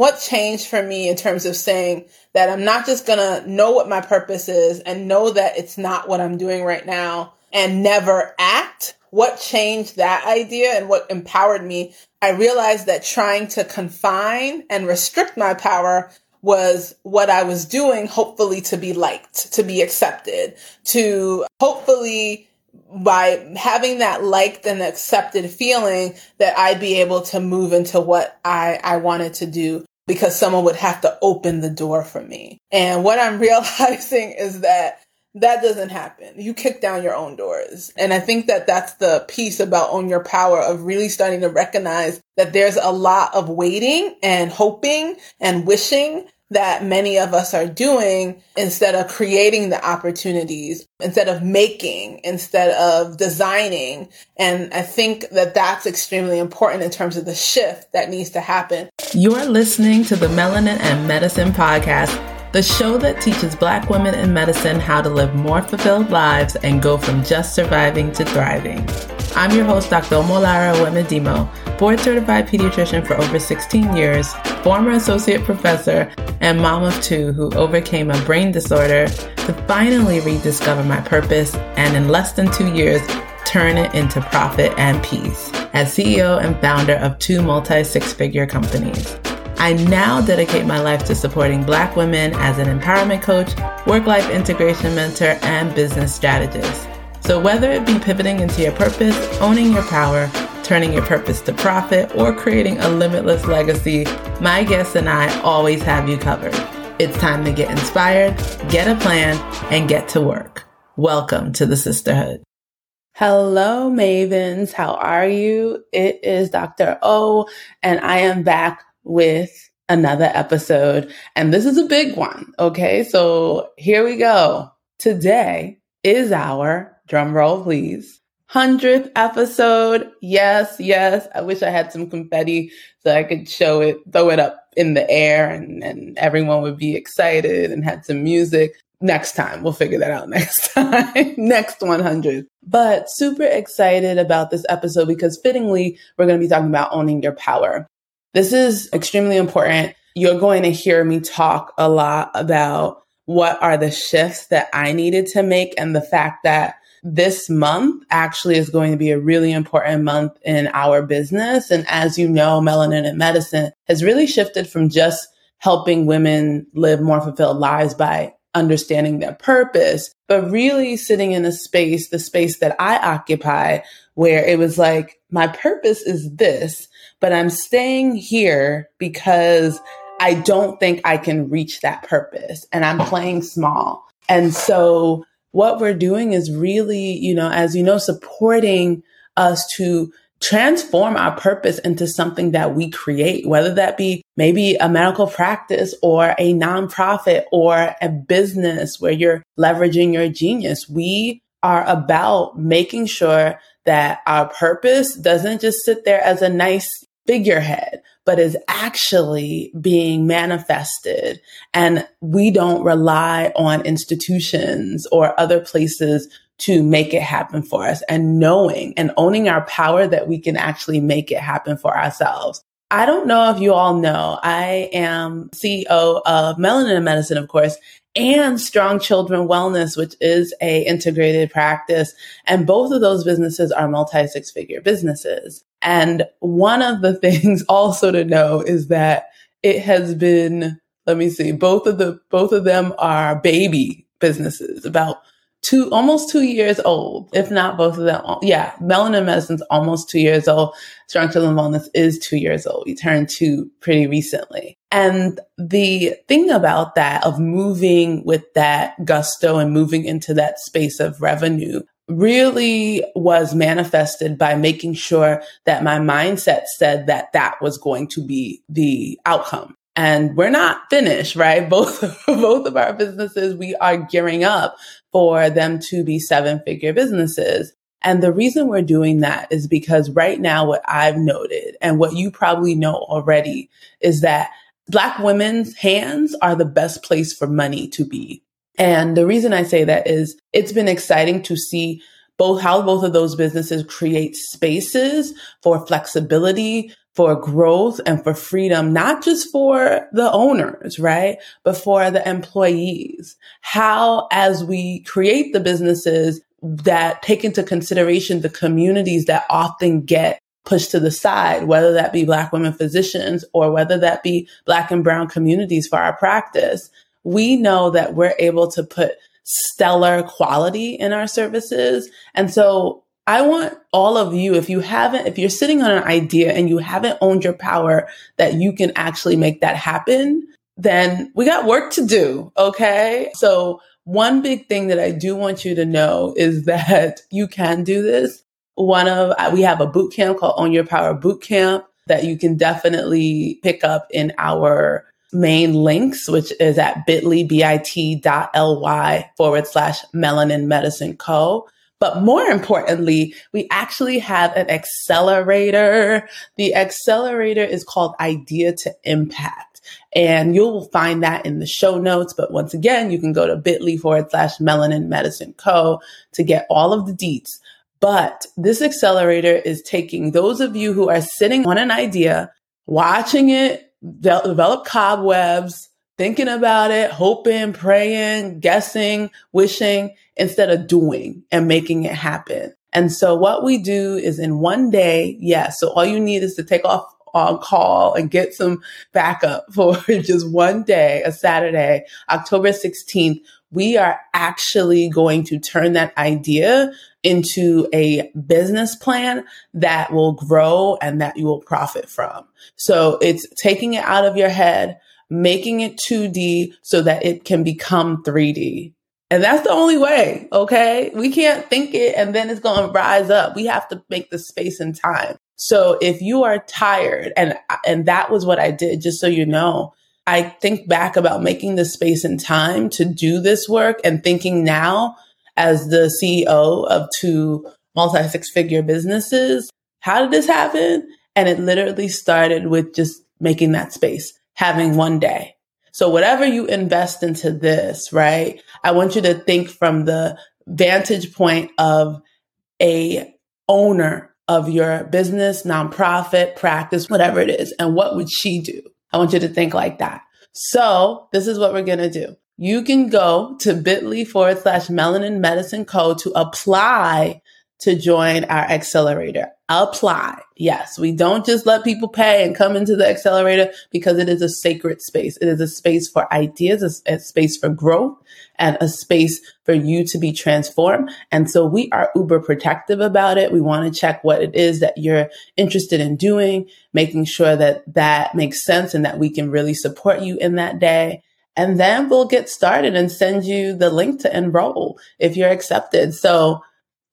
what changed for me in terms of saying that I'm not just to know what my purpose is and know that it's not what I'm doing right now and never act. What changed that idea and what empowered me? I realized that trying to confine and restrict my power was what I was doing, hopefully to be liked, to be accepted, to hopefully by having that liked and accepted feeling that I'd be able to move into what I, I wanted to do because someone would have to open the door for me. And what I'm realizing is that that doesn't happen. You kick down your own doors. And I think that that's the piece about own your power of really starting to recognize that there's a lot of waiting and hoping and wishing that many of us are doing instead of creating the opportunities, instead of making, instead of designing. And I think that that's extremely important in terms of the shift that needs to happen. You're listening to the Melanin and Medicine podcast, the show that teaches Black women in medicine how to live more fulfilled lives and go from just surviving to thriving. I'm your host, Dr. Omolara Uwemedimo, board certified pediatrician for over 16 years, former associate professor, and mom of two who overcame a brain disorder to finally rediscover my purpose and in less than two years, turn it into profit and peace as CEO and founder of two multi six figure companies. I now dedicate my life to supporting Black women as an empowerment coach, work life integration mentor, and business strategist. So, whether it be pivoting into your purpose, owning your power, turning your purpose to profit, or creating a limitless legacy, my guests and I always have you covered. It's time to get inspired, get a plan, and get to work. Welcome to the sisterhood. Hello, Mavens. How are you? It is Dr. O, and I am back with another episode. And this is a big one. Okay. So here we go. Today is our drum roll, please. 100th episode. Yes, yes. I wish I had some confetti so I could show it, throw it up in the air and, and everyone would be excited and had some music. Next time, we'll figure that out next time. next 100. But super excited about this episode because fittingly, we're going to be talking about owning your power. This is extremely important. You're going to hear me talk a lot about what are the shifts that I needed to make and the fact that this month actually is going to be a really important month in our business. And as you know, Melanin and Medicine has really shifted from just helping women live more fulfilled lives by understanding their purpose, but really sitting in a space, the space that I occupy, where it was like, my purpose is this, but I'm staying here because I don't think I can reach that purpose and I'm playing small. And so what we're doing is really, you know, as you know, supporting us to transform our purpose into something that we create, whether that be maybe a medical practice or a nonprofit or a business where you're leveraging your genius. We are about making sure that our purpose doesn't just sit there as a nice figurehead, but is actually being manifested. And we don't rely on institutions or other places to make it happen for us and knowing and owning our power that we can actually make it happen for ourselves. I don't know if you all know, I am CEO of Melanin Medicine, of course, and Strong Children Wellness, which is a integrated practice. And both of those businesses are multi six figure businesses. And one of the things also to know is that it has been, let me see, both of the, both of them are baby businesses, about two, almost two years old, if not both of them. Yeah. Melanin Medicine's almost two years old. Strong Children Wellness is two years old. We turned two pretty recently. And the thing about that of moving with that gusto and moving into that space of revenue really was manifested by making sure that my mindset said that that was going to be the outcome. And we're not finished, right? Both, both of our businesses, we are gearing up for them to be seven figure businesses. And the reason we're doing that is because right now, what I've noted and what you probably know already is that Black women's hands are the best place for money to be. And the reason I say that is it's been exciting to see both how both of those businesses create spaces for flexibility, for growth and for freedom, not just for the owners, right? But for the employees. How, as we create the businesses that take into consideration the communities that often get pushed to the side, whether that be Black women physicians or whether that be Black and Brown communities for our practice, we know that we're able to put stellar quality in our services. And so I want all of you, if you haven't, if you're sitting on an idea and you haven't owned your power that you can actually make that happen, then we got work to do. Okay. So one big thing that I do want you to know is that you can do this. One of, we have a boot camp called Own Your Power Boot Camp that you can definitely pick up in our main links, which is at bit.ly, bit.ly forward slash melanin medicine co. But more importantly, we actually have an accelerator. The accelerator is called Idea to Impact. And you'll find that in the show notes. But once again, you can go to bit.ly forward slash melanin medicine co to get all of the deets. But this accelerator is taking those of you who are sitting on an idea, watching it de- develop cobwebs, thinking about it, hoping, praying, guessing, wishing, instead of doing and making it happen. And so what we do is in one day, yes. So all you need is to take off on call and get some backup for just one day, a Saturday, October 16th. We are actually going to turn that idea into a business plan that will grow and that you will profit from. So it's taking it out of your head, making it 2D so that it can become 3D. And that's the only way. Okay. We can't think it and then it's going to rise up. We have to make the space and time. So if you are tired and, and that was what I did, just so you know, I think back about making the space and time to do this work and thinking now as the CEO of two multi six figure businesses. How did this happen? And it literally started with just making that space, having one day. So whatever you invest into this, right? I want you to think from the vantage point of a owner of your business, nonprofit, practice, whatever it is. And what would she do? I want you to think like that. So this is what we're going to do you can go to bit.ly forward slash melanin medicine co to apply to join our accelerator. Apply. Yes, we don't just let people pay and come into the accelerator because it is a sacred space. It is a space for ideas, a, a space for growth, and a space for you to be transformed. And so we are uber protective about it. We want to check what it is that you're interested in doing, making sure that that makes sense and that we can really support you in that day. And then we'll get started and send you the link to enroll if you're accepted. So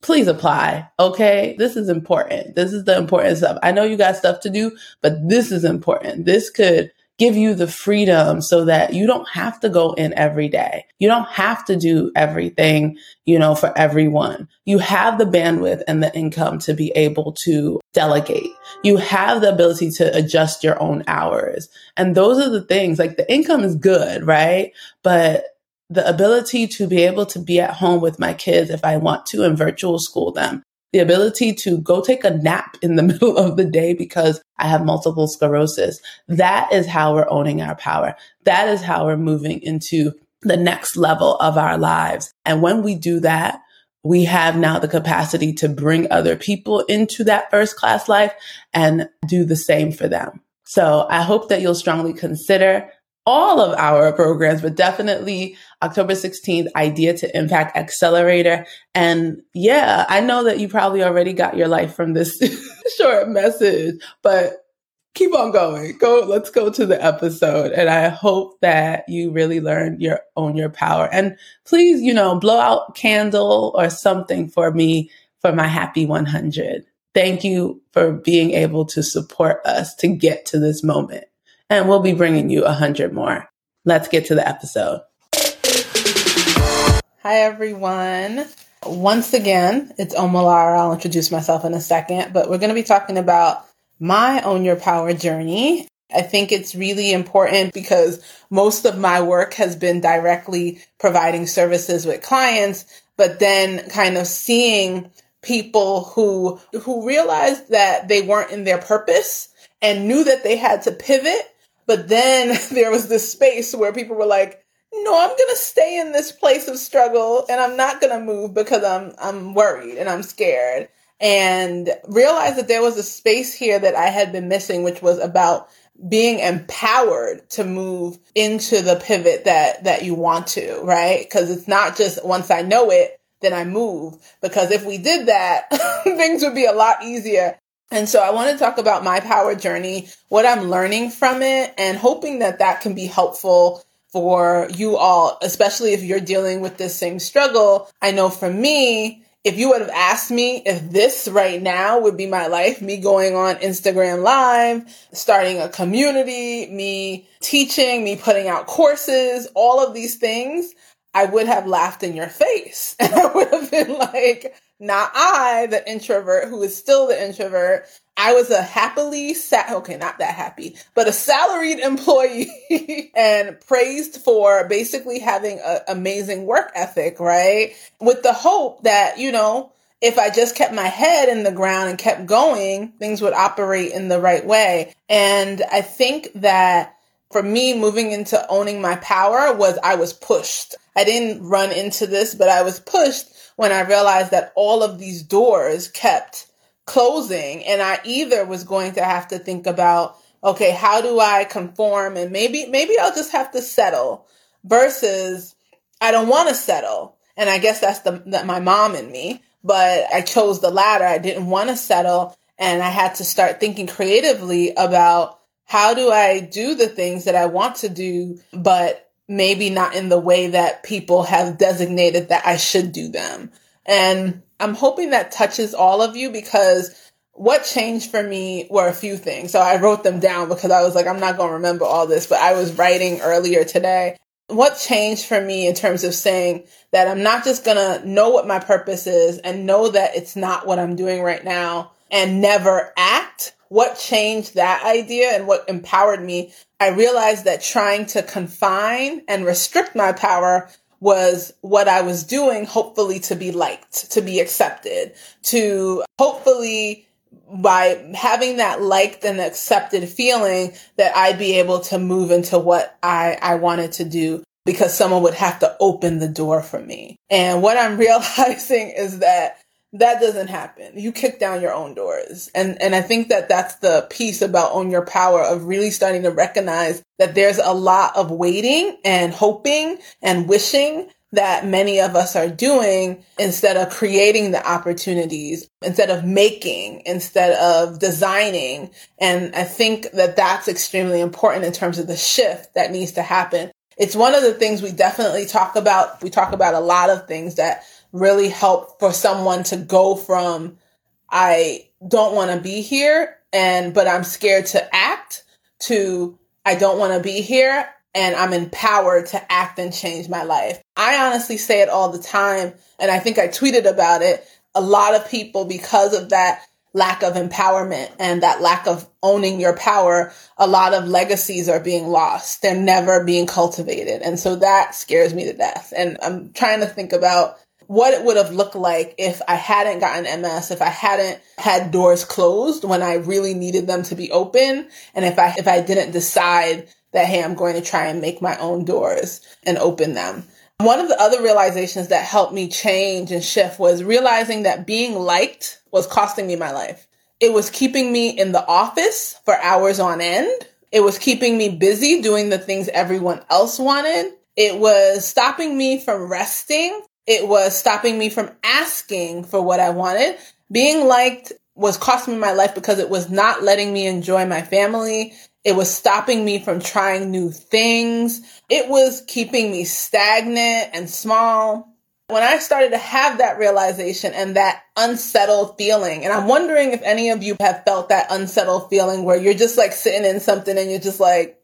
please apply. Okay. This is important. This is the important stuff. I know you got stuff to do, but this is important. This could give you the freedom so that you don't have to go in every day. You don't have to do everything, you know, for everyone. You have the bandwidth and the income to be able to delegate. You have the ability to adjust your own hours. And those are the things like the income is good, right? But the ability to be able to be at home with my kids if I want to and virtual school them, the ability to go take a nap in the middle of the day because I have multiple sclerosis. That is how we're owning our power. That is how we're moving into the next level of our lives. And when we do that, we have now the capacity to bring other people into that first class life and do the same for them. So I hope that you'll strongly consider all of our programs, but definitely October 16th, Idea to Impact Accelerator. And yeah, I know that you probably already got your life from this short message, but keep on going. Go, let's go to the episode. And I hope that you really learn your own your power. And please, you know, blow out candle or something for me for my happy 100. Thank you for being able to support us to get to this moment and we'll be bringing you a hundred more. Let's get to the episode. Hi, everyone. Once again, it's Omolara. I'll introduce myself in a second, but we're going to be talking about my Own Your Power journey. I think it's really important because most of my work has been directly providing services with clients, but then kind of seeing people who who realized that they weren't in their purpose and knew that they had to pivot. But then there was this space where people were like, no, I'm going to stay in this place of struggle and I'm not going to move because I'm, I'm worried and I'm scared and realized that there was a space here that I had been missing, which was about being empowered to move into the pivot that, that you want to, right? Cause it's not just once I know it, then I move. Because if we did that, things would be a lot easier. And so I want to talk about my power journey, what I'm learning from it, and hoping that that can be helpful for you all, especially if you're dealing with this same struggle. I know for me, if you would have asked me if this right now would be my life, me going on Instagram live, starting a community, me teaching, me putting out courses, all of these things, I would have laughed in your face. And I would have been like, not I, the introvert who is still the introvert. I was a happily sat, okay, not that happy, but a salaried employee and praised for basically having an amazing work ethic, right? With the hope that, you know, if I just kept my head in the ground and kept going, things would operate in the right way. And I think that for me, moving into owning my power was I was pushed. I didn't run into this, but I was pushed when I realized that all of these doors kept closing and I either was going to have to think about, okay, how do I conform and maybe, maybe I'll just have to settle versus I don't want to settle. And I guess that's the, that my mom and me, but I chose the latter. I didn't want to settle and I had to start thinking creatively about how do I do the things that I want to do, but maybe not in the way that people have designated that I should do them. And I'm hoping that touches all of you because what changed for me were a few things. So I wrote them down because I was like, I'm not going to remember all this, but I was writing earlier today. What changed for me in terms of saying that I'm not just going to know what my purpose is and know that it's not what I'm doing right now and never act what changed that idea and what empowered me, I realized that trying to confine and restrict my power was what I was doing, hopefully to be liked, to be accepted, to hopefully by having that liked and accepted feeling that I'd be able to move into what I, I wanted to do because someone would have to open the door for me. And what I'm realizing is that that doesn't happen. You kick down your own doors. And, and I think that that's the piece about own your power of really starting to recognize that there's a lot of waiting and hoping and wishing that many of us are doing instead of creating the opportunities, instead of making, instead of designing. And I think that that's extremely important in terms of the shift that needs to happen. It's one of the things we definitely talk about. We talk about a lot of things that really help for someone to go from I don't want to be here and but I'm scared to act to I don't want to be here and I'm empowered to act and change my life. I honestly say it all the time and I think I tweeted about it. A lot of people because of that lack of empowerment and that lack of owning your power, a lot of legacies are being lost. They're never being cultivated. And so that scares me to death. And I'm trying to think about what it would have looked like if I hadn't gotten MS, if I hadn't had doors closed when I really needed them to be open, and if I if I didn't decide that hey, I'm going to try and make my own doors and open them. One of the other realizations that helped me change and shift was realizing that being liked was costing me my life. It was keeping me in the office for hours on end. It was keeping me busy doing the things everyone else wanted. It was stopping me from resting it was stopping me from asking for what I wanted. Being liked was costing me my life because it was not letting me enjoy my family. It was stopping me from trying new things. It was keeping me stagnant and small. When I started to have that realization and that unsettled feeling, and I'm wondering if any of you have felt that unsettled feeling where you're just like sitting in something and you're just like,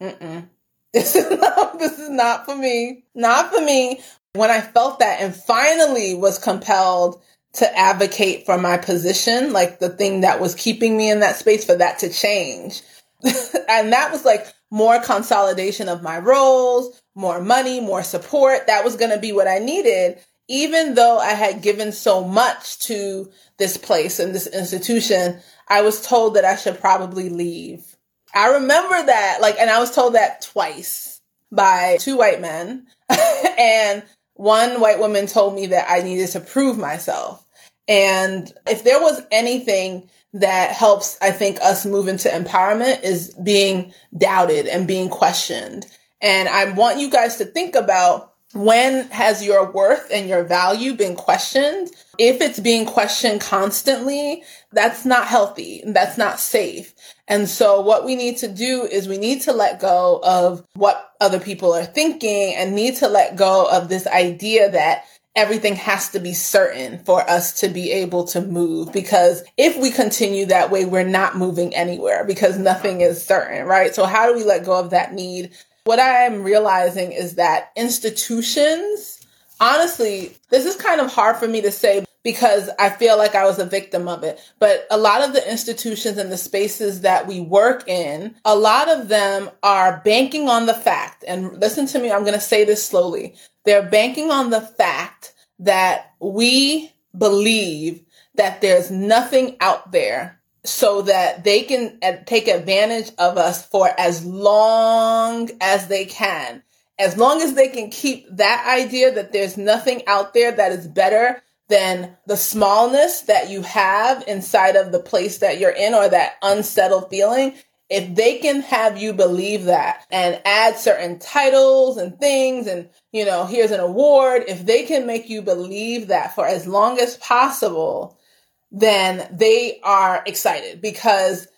mm this is not, this is not for me. Not for me when I felt that and finally was compelled to advocate for my position, like the thing that was keeping me in that space for that to change. and that was like more consolidation of my roles, more money, more support. That was going to be what I needed. Even though I had given so much to this place and this institution, I was told that I should probably leave. I remember that, like, and I was told that twice by two white men. and one white woman told me that I needed to prove myself. And if there was anything that helps, I think, us move into empowerment is being doubted and being questioned. And I want you guys to think about when has your worth and your value been questioned? If it's being questioned constantly, that's not healthy. That's not safe. And so what we need to do is we need to let go of what other people are thinking and need to let go of this idea that everything has to be certain for us to be able to move. Because if we continue that way, we're not moving anywhere because nothing is certain, right? So how do we let go of that need what I am realizing is that institutions, honestly, this is kind of hard for me to say because I feel like I was a victim of it. But a lot of the institutions and the spaces that we work in, a lot of them are banking on the fact, and listen to me, I'm going to say this slowly. They're banking on the fact that we believe that there's nothing out there so that they can take advantage of us for as long as they can. As long as they can keep that idea that there's nothing out there that is better than the smallness that you have inside of the place that you're in or that unsettled feeling, if they can have you believe that and add certain titles and things and, you know, here's an award, if they can make you believe that for as long as possible, then they are excited because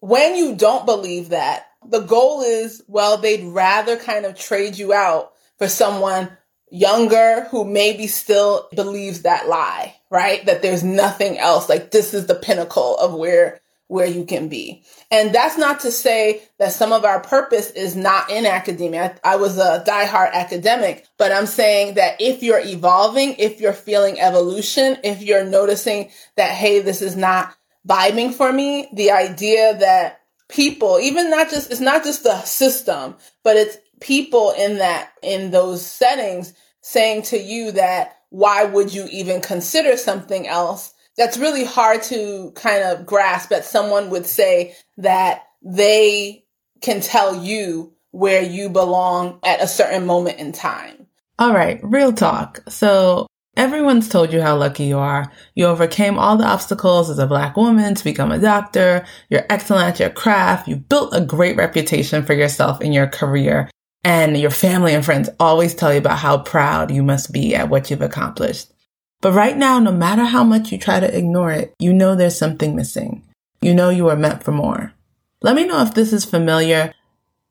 when you don't believe that, the goal is, well, they'd rather kind of trade you out for someone younger who maybe still believes that lie, right? That there's nothing else. Like this is the pinnacle of where where you can be. And that's not to say that some of our purpose is not in academia. I, I, was a diehard academic, but I'm saying that if you're evolving, if you're feeling evolution, if you're noticing that, hey, this is not vibing for me, the idea that people, even not just, it's not just the system, but it's people in that, in those settings saying to you that, why would you even consider something else? That's really hard to kind of grasp that someone would say that they can tell you where you belong at a certain moment in time. All right, real talk. So everyone's told you how lucky you are. You overcame all the obstacles as a black woman to become a doctor. You're excellent at your craft. You built a great reputation for yourself in your career. And your family and friends always tell you about how proud you must be at what you've accomplished. But right now, no matter how much you try to ignore it, you know there's something missing. You know you are meant for more. Let me know if this is familiar.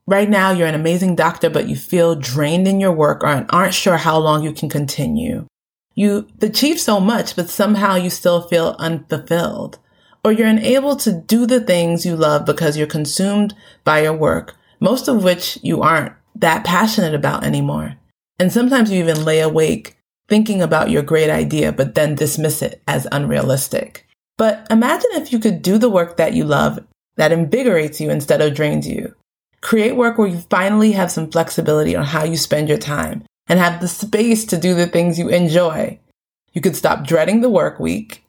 Right now, you're an amazing doctor, but you feel drained in your work or aren't sure how long you can continue. You achieve so much, but somehow you still feel unfulfilled. Or you're unable to do the things you love because you're consumed by your work, most of which you aren't that passionate about anymore. And sometimes you even lay awake thinking about your great idea, but then dismiss it as unrealistic. But imagine if you could do the work that you love that invigorates you instead of drains you. Create work where you finally have some flexibility on how you spend your time and have the space to do the things you enjoy. You could stop dreading the work week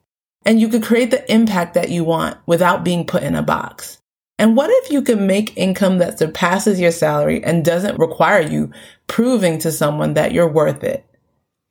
and you could create the impact that you want without being put in a box. And what if you could make income that surpasses your salary and doesn't require you proving to someone that you're worth it?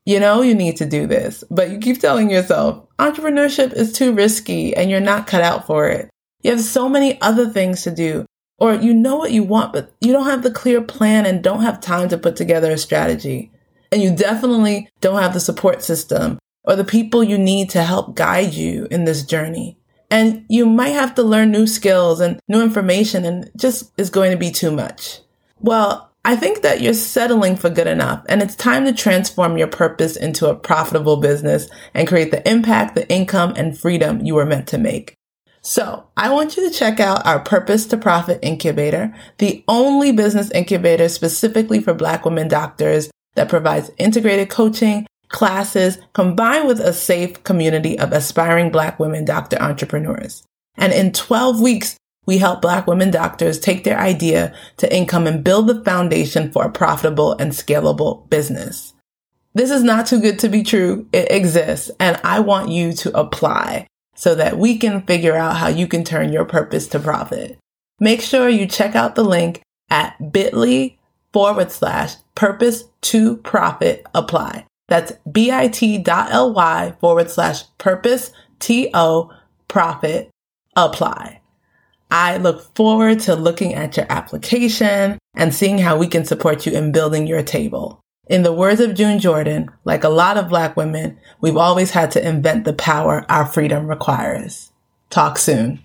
You know you need to do this, but you keep telling yourself entrepreneurship is too risky and you're not cut out for it. You have so many other things to do, or you know what you want, but you don't have the clear plan and don't have time to put together a strategy. And you definitely don't have the support system or the people you need to help guide you in this journey. And you might have to learn new skills and new information and just is going to be too much. Well, I think that you're settling for good enough and it's time to transform your purpose into a profitable business and create the impact, the income and freedom you were meant to make. So I want you to check out our purpose to profit incubator, the only business incubator specifically for black women doctors that provides integrated coaching, classes combined with a safe community of aspiring black women doctor entrepreneurs. And in 12 weeks, we help Black women doctors take their idea to income and build the foundation for a profitable and scalable business. This is not too good to be true. It exists and I want you to apply. so that we can figure out how you can turn your purpose to profit. Make sure you check out the link at bit.ly forward slash purpose to profit apply. That's bit.ly forward slash purpose to profit apply. I look forward to looking at your application and seeing how we can support you in building your table. In the words of June Jordan, like a lot of black women, we've always had to invent the power our freedom requires. Talk soon.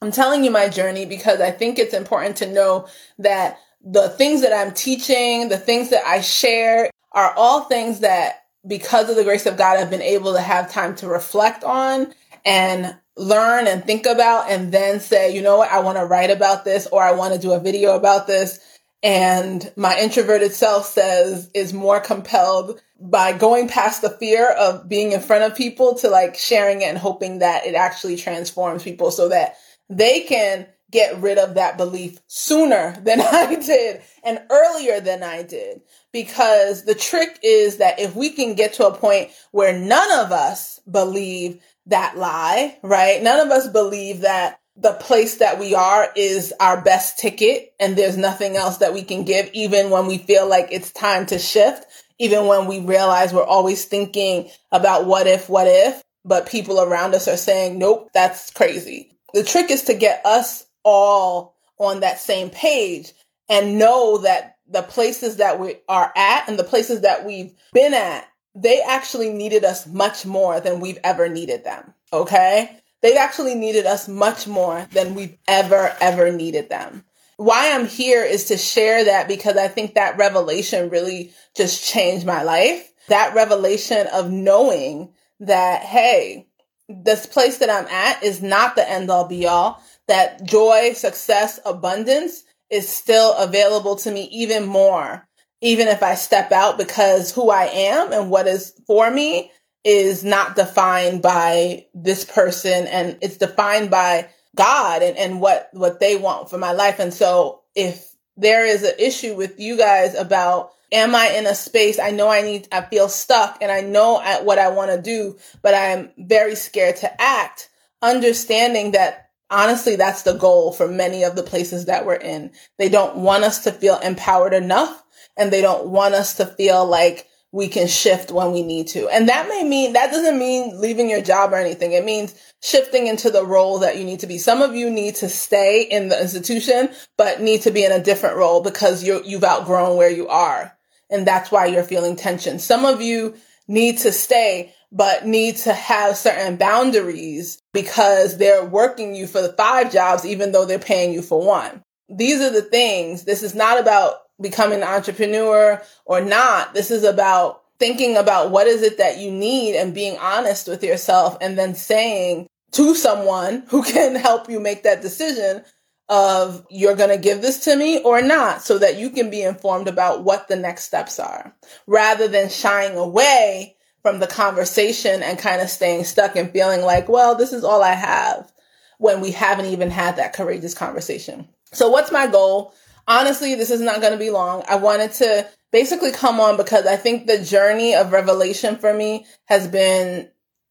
I'm telling you my journey because I think it's important to know that the things that I'm teaching, the things that I share are all things that because of the grace of God, I've been able to have time to reflect on and learn and think about and then say, you know what, I want to write about this or I want to do a video about this. And my introverted self says is more compelled by going past the fear of being in front of people to like sharing it and hoping that it actually transforms people so that they can get rid of that belief sooner than I did and earlier than I did. Because the trick is that if we can get to a point where none of us believe that lie, right? None of us believe that the place that we are is our best ticket and there's nothing else that we can give, even when we feel like it's time to shift, even when we realize we're always thinking about what if, what if, but people around us are saying, nope, that's crazy. The trick is to get us all on that same page and know that the places that we are at and the places that we've been at, they actually needed us much more than we've ever needed them. Okay. They actually needed us much more than we've ever, ever needed them. Why I'm here is to share that because I think that revelation really just changed my life. That revelation of knowing that, hey, this place that I'm at is not the end all be all that joy, success, abundance is still available to me even more, even if I step out because who I am and what is for me is not defined by this person and it's defined by God and, and what, what they want for my life. And so if there is an issue with you guys about am I in a space I know I need I feel stuck and I know what I want to do but I'm very scared to act understanding that honestly, that's the goal for many of the places that we're in. They don't want us to feel empowered enough and they don't want us to feel like we can shift when we need to. And that may mean, that doesn't mean leaving your job or anything. It means shifting into the role that you need to be. Some of you need to stay in the institution, but need to be in a different role because you you've outgrown where you are. And that's why you're feeling tension. Some of you need to stay, but need to have certain boundaries because they're working you for the five jobs, even though they're paying you for one. These are the things. This is not about becoming an entrepreneur or not. This is about thinking about what is it that you need and being honest with yourself and then saying to someone who can help you make that decision of you're going to give this to me or not so that you can be informed about what the next steps are rather than shying away from the conversation and kind of staying stuck and feeling like, well, this is all I have when we haven't even had that courageous conversation. So what's my goal? Honestly, this is not going to be long. I wanted to basically come on because I think the journey of revelation for me has been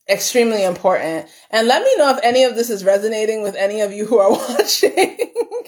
extremely important. And let me know if any of this is resonating with any of you who are watching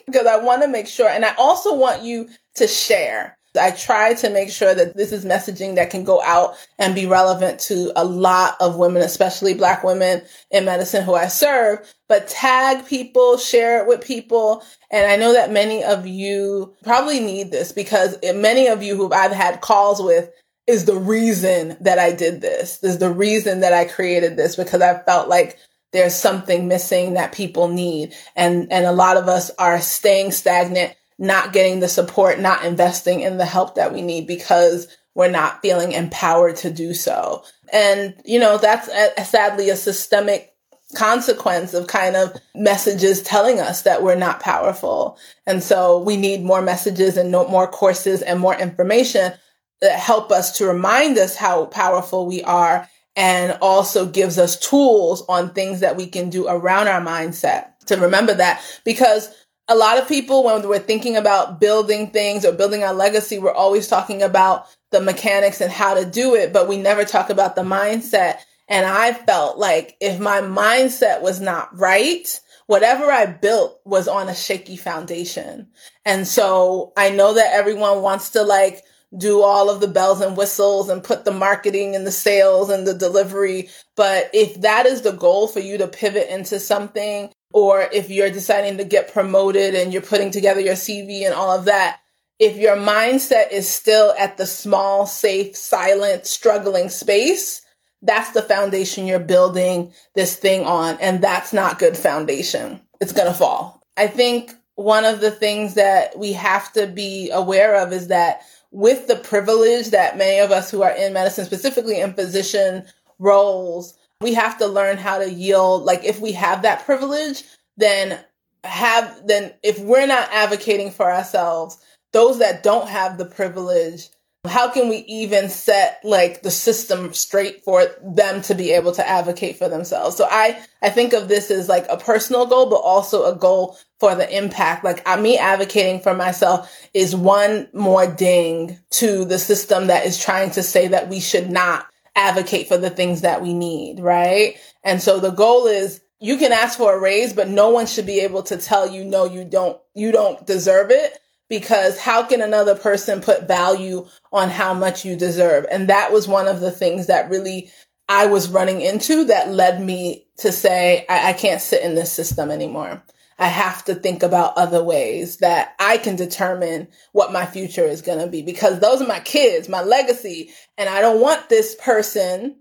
because I want to make sure. And I also want you to share. I try to make sure that this is messaging that can go out and be relevant to a lot of women, especially black women in medicine who I serve, but tag people, share it with people. And I know that many of you probably need this because many of you who I've had calls with is the reason that I did this. Is the reason that I created this because I felt like there's something missing that people need. And, and a lot of us are staying stagnant not getting the support, not investing in the help that we need because we're not feeling empowered to do so. And, you know, that's a, sadly a systemic consequence of kind of messages telling us that we're not powerful. And so we need more messages and no, more courses and more information help us to remind us how powerful we are and also gives us tools on things that we can do around our mindset to remember that because a lot of people, when we're thinking about building things or building our legacy, we're always talking about the mechanics and how to do it, but we never talk about the mindset. And I felt like if my mindset was not right, whatever I built was on a shaky foundation. And so I know that everyone wants to like do all of the bells and whistles and put the marketing and the sales and the delivery. But if that is the goal for you to pivot into something, or if you're deciding to get promoted and you're putting together your CV and all of that, if your mindset is still at the small, safe, silent, struggling space, that's the foundation you're building this thing on. And that's not good foundation. It's going to fall. I think one of the things that we have to be aware of is that with the privilege that many of us who are in medicine, specifically in physician roles, we have to learn how to yield. Like if we have that privilege, then have, then if we're not advocating for ourselves, those that don't have the privilege how can we even set like the system straight for them to be able to advocate for themselves? So i i think of this as like a personal goal but also a goal for the impact. Like uh, me advocating for myself is one more ding to the system that is trying to say that we should not advocate for the things that we need right? And so the goal is you can ask for a raise but no one should be able to tell you no you don't you don't deserve it because how can another person put value on how much you deserve? And that was one of the things that really I was running into that led me to say, I, I can't sit in this system anymore. I have to think about other ways that I can determine what my future is going to be because those are my kids, my legacy. And I don't want this person,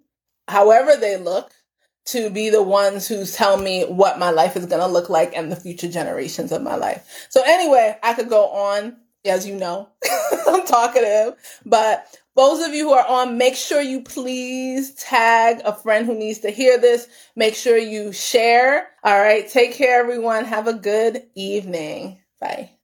however they look, to be the ones who tell me what my life is going to look like and the future generations of my life. So anyway, I could go on, as you know, I'm talkative, but those of you who are on, make sure you please tag a friend who needs to hear this. Make sure you share. All right. Take care, everyone. Have a good evening. Bye.